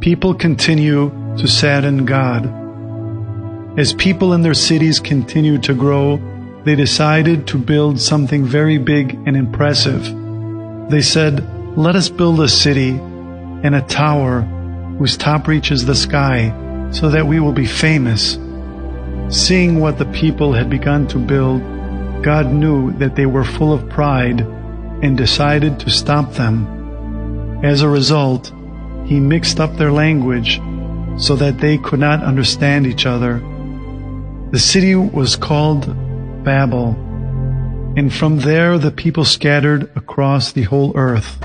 people continue to sadden God. As people in their cities continued to grow, they decided to build something very big and impressive. They said, Let us build a city and a tower whose top reaches the sky so that we will be famous. Seeing what the people had begun to build, God knew that they were full of pride and decided to stop them. As a result, He mixed up their language so that they could not understand each other. The city was called Babel, and from there the people scattered across the whole earth.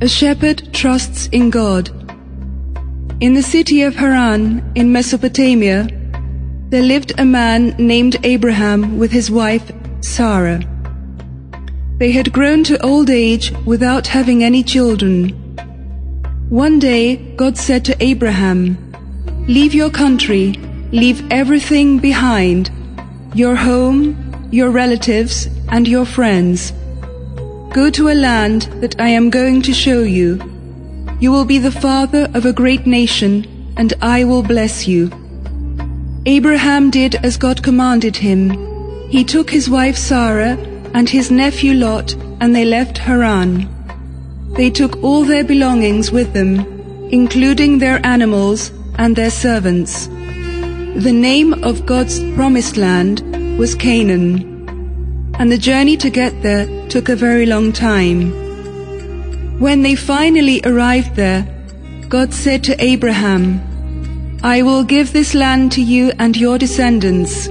A shepherd trusts in God. In the city of Haran in Mesopotamia, there lived a man named Abraham with his wife Sarah. They had grown to old age without having any children. One day, God said to Abraham, Leave your country, leave everything behind your home, your relatives, and your friends. Go to a land that I am going to show you. You will be the father of a great nation, and I will bless you. Abraham did as God commanded him. He took his wife Sarah and his nephew Lot, and they left Haran. They took all their belongings with them, including their animals and their servants. The name of God's promised land was Canaan, and the journey to get there took a very long time. When they finally arrived there, God said to Abraham, I will give this land to you and your descendants.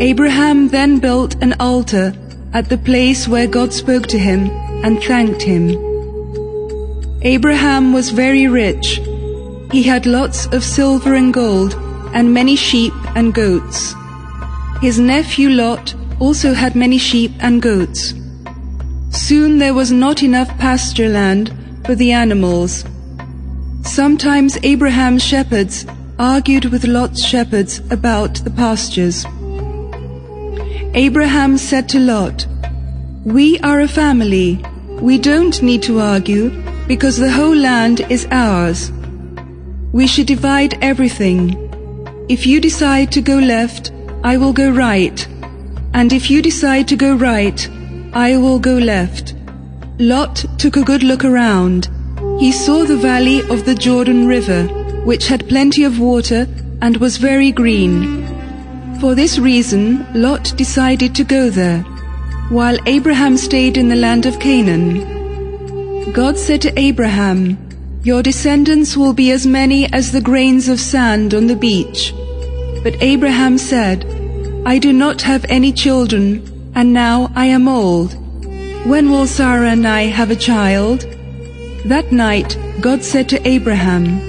Abraham then built an altar at the place where God spoke to him and thanked him. Abraham was very rich. He had lots of silver and gold and many sheep and goats. His nephew Lot also had many sheep and goats. Soon there was not enough pasture land for the animals. Sometimes Abraham's shepherds argued with Lot's shepherds about the pastures. Abraham said to Lot, We are a family. We don't need to argue because the whole land is ours. We should divide everything. If you decide to go left, I will go right. And if you decide to go right, I will go left. Lot took a good look around. He saw the valley of the Jordan River, which had plenty of water and was very green. For this reason, Lot decided to go there, while Abraham stayed in the land of Canaan. God said to Abraham, Your descendants will be as many as the grains of sand on the beach. But Abraham said, I do not have any children, and now I am old. When will Sarah and I have a child? That night, God said to Abraham,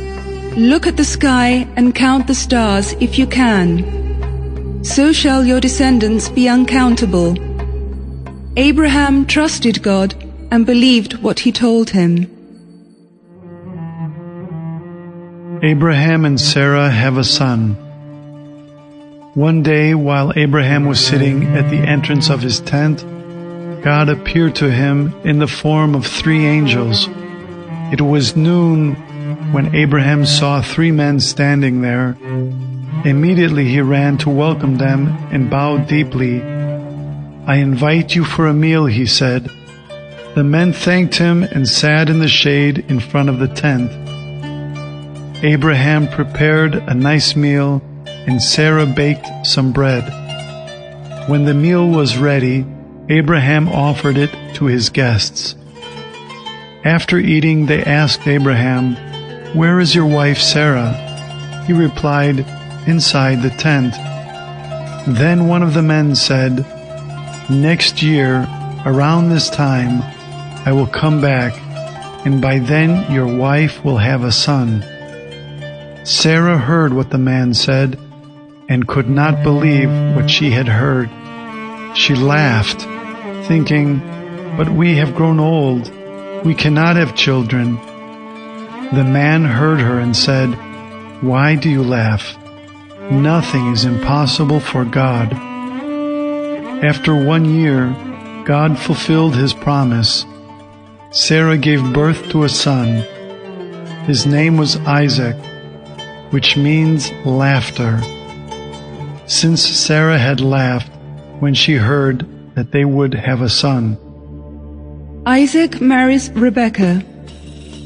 Look at the sky and count the stars if you can. So shall your descendants be uncountable. Abraham trusted God and believed what he told him. Abraham and Sarah have a son. One day, while Abraham was sitting at the entrance of his tent, God appeared to him in the form of three angels. It was noon when Abraham saw three men standing there. Immediately he ran to welcome them and bowed deeply. I invite you for a meal, he said. The men thanked him and sat in the shade in front of the tent. Abraham prepared a nice meal and Sarah baked some bread. When the meal was ready, Abraham offered it to his guests. After eating, they asked Abraham, Where is your wife Sarah? He replied, Inside the tent. Then one of the men said, Next year, around this time, I will come back, and by then your wife will have a son. Sarah heard what the man said and could not believe what she had heard. She laughed, thinking, But we have grown old. We cannot have children. The man heard her and said, Why do you laugh? Nothing is impossible for God. After one year, God fulfilled his promise. Sarah gave birth to a son. His name was Isaac, which means laughter, since Sarah had laughed when she heard that they would have a son. Isaac marries Rebekah.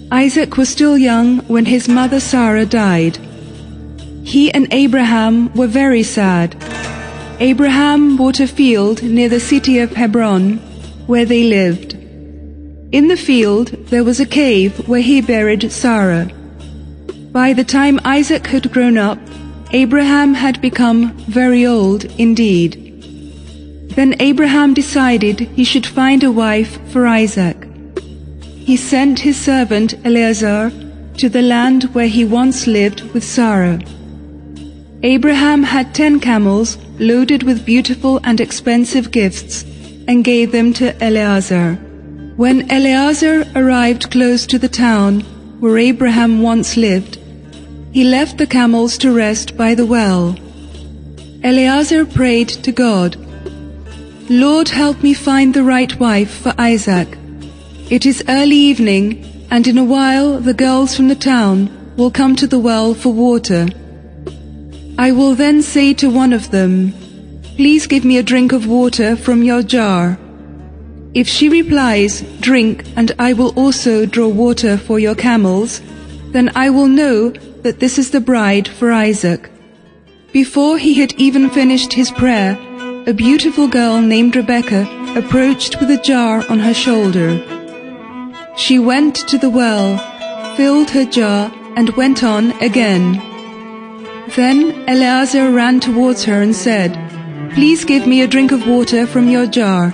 Isaac was still young when his mother Sarah died. He and Abraham were very sad. Abraham bought a field near the city of Hebron, where they lived. In the field there was a cave where he buried Sarah. By the time Isaac had grown up, Abraham had become very old indeed. Then Abraham decided he should find a wife for Isaac. He sent his servant Eleazar to the land where he once lived with Sarah. Abraham had ten camels loaded with beautiful and expensive gifts and gave them to Eliezer. When Eleazar arrived close to the town where Abraham once lived, he left the camels to rest by the well. Eleazar prayed to God, Lord, help me find the right wife for Isaac. It is early evening, and in a while the girls from the town will come to the well for water. I will then say to one of them, Please give me a drink of water from your jar. If she replies, Drink, and I will also draw water for your camels, then I will know that this is the bride for Isaac. Before he had even finished his prayer, a beautiful girl named Rebecca approached with a jar on her shoulder. She went to the well, filled her jar, and went on again. Then Eliezer ran towards her and said, Please give me a drink of water from your jar.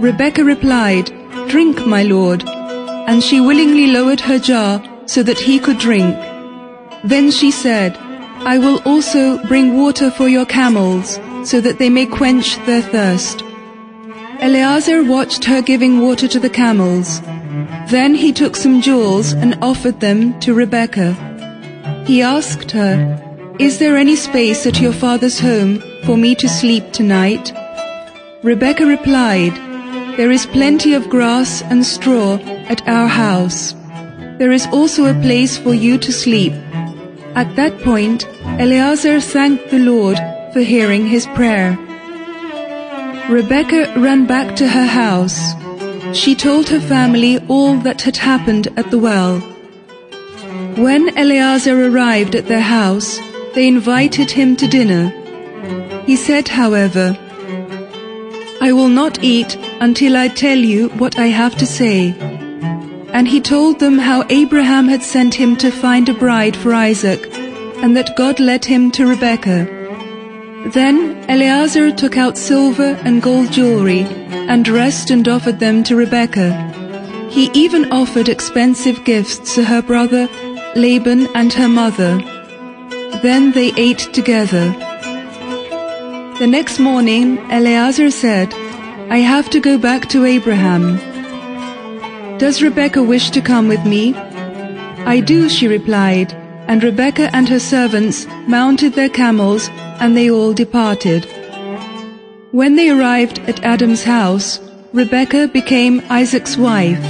Rebekah replied, Drink, my lord. And she willingly lowered her jar so that he could drink. Then she said, I will also bring water for your camels, so that they may quench their thirst. Eleazar watched her giving water to the camels. Then he took some jewels and offered them to Rebekah. He asked her, Is there any space at your father's home for me to sleep tonight? Rebekah replied, there is plenty of grass and straw at our house. There is also a place for you to sleep. At that point, Eleazar thanked the Lord for hearing his prayer. Rebecca ran back to her house. She told her family all that had happened at the well. When Eleazar arrived at their house, they invited him to dinner. He said, however, I will not eat until I tell you what I have to say. And he told them how Abraham had sent him to find a bride for Isaac, and that God led him to Rebekah. Then Eleazar took out silver and gold jewelry and dressed and offered them to Rebekah. He even offered expensive gifts to her brother Laban and her mother. Then they ate together. The next morning, Eleazar said, I have to go back to Abraham. Does Rebekah wish to come with me? I do, she replied, and Rebekah and her servants mounted their camels and they all departed. When they arrived at Adam's house, Rebekah became Isaac's wife.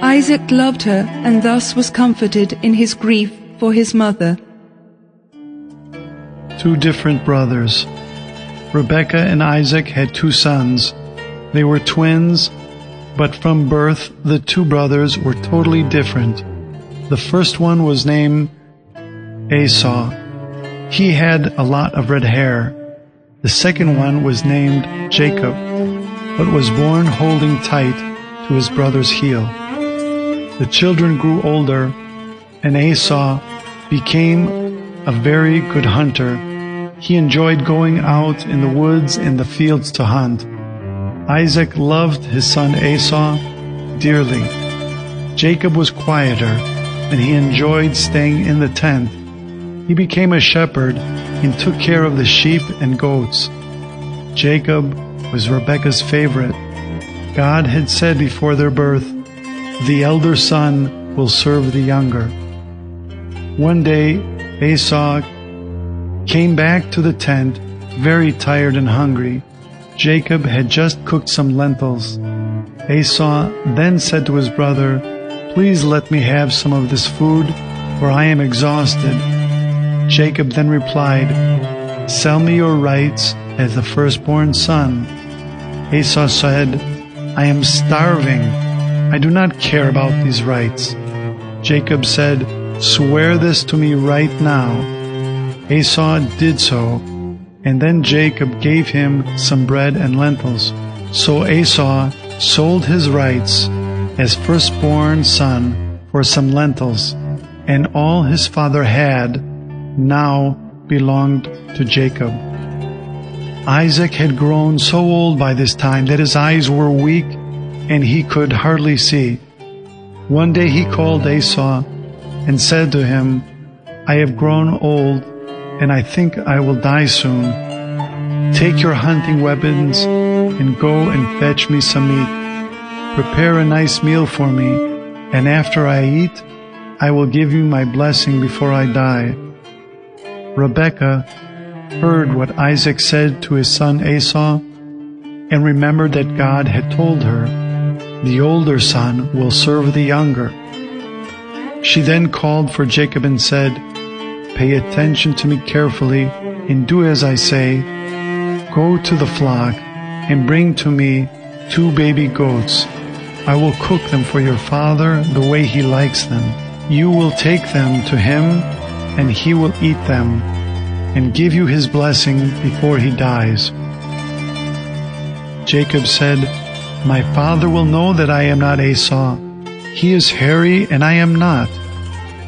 Isaac loved her and thus was comforted in his grief for his mother. Two different brothers. Rebekah and Isaac had two sons. They were twins, but from birth the two brothers were totally different. The first one was named Esau. He had a lot of red hair. The second one was named Jacob, but was born holding tight to his brother's heel. The children grew older, and Esau became a very good hunter he enjoyed going out in the woods and the fields to hunt. Isaac loved his son Esau dearly. Jacob was quieter, and he enjoyed staying in the tent. He became a shepherd and took care of the sheep and goats. Jacob was Rebekah's favorite. God had said before their birth, the elder son will serve the younger. One day, Esau came back to the tent, very tired and hungry. Jacob had just cooked some lentils. Esau then said to his brother, Please let me have some of this food, for I am exhausted. Jacob then replied, Sell me your rights as the firstborn son. Esau said, I am starving. I do not care about these rights. Jacob said, Swear this to me right now. Esau did so, and then Jacob gave him some bread and lentils. So Esau sold his rights as firstborn son for some lentils, and all his father had now belonged to Jacob. Isaac had grown so old by this time that his eyes were weak and he could hardly see. One day he called Esau and said to him, I have grown old and I think I will die soon. Take your hunting weapons and go and fetch me some meat. Prepare a nice meal for me, and after I eat, I will give you my blessing before I die. Rebekah heard what Isaac said to his son Esau and remembered that God had told her, The older son will serve the younger. She then called for Jacob and said, Pay attention to me carefully and do as I say. Go to the flock and bring to me two baby goats. I will cook them for your father the way he likes them. You will take them to him and he will eat them and give you his blessing before he dies. Jacob said, My father will know that I am not Esau. He is hairy and I am not.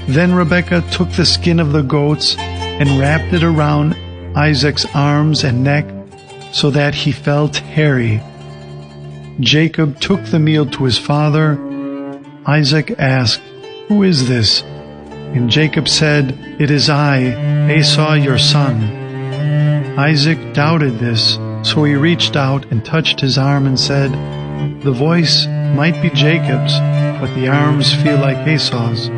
Then Rebekah took the skin of the goats and wrapped it around Isaac's arms and neck so that he felt hairy. Jacob took the meal to his father. Isaac asked, Who is this? And Jacob said, It is I, Esau your son. Isaac doubted this, so he reached out and touched his arm and said, The voice might be Jacob's, but the arms feel like Esau's.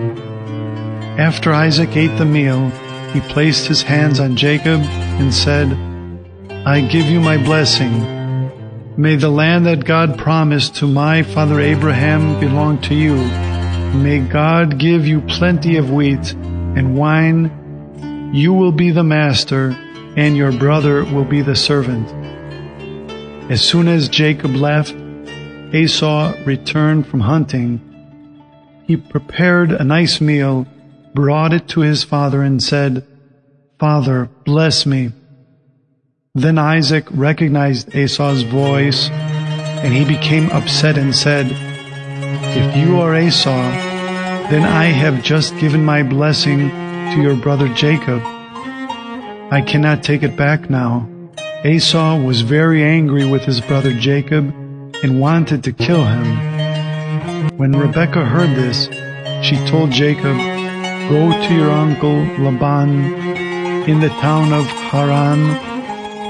After Isaac ate the meal, he placed his hands on Jacob and said, I give you my blessing. May the land that God promised to my father Abraham belong to you. May God give you plenty of wheat and wine. You will be the master, and your brother will be the servant. As soon as Jacob left, Esau returned from hunting. He prepared a nice meal, brought it to his father, and said, Father, bless me. Then Isaac recognized Esau's voice, and he became upset and said, If you are Esau, then I have just given my blessing to your brother Jacob. I cannot take it back now. Esau was very angry with his brother Jacob and wanted to kill him. When Rebekah heard this, she told Jacob, Go to your uncle Laban in the town of Haran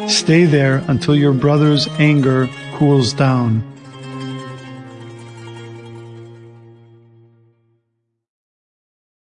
Stay there until your brother's anger cools down.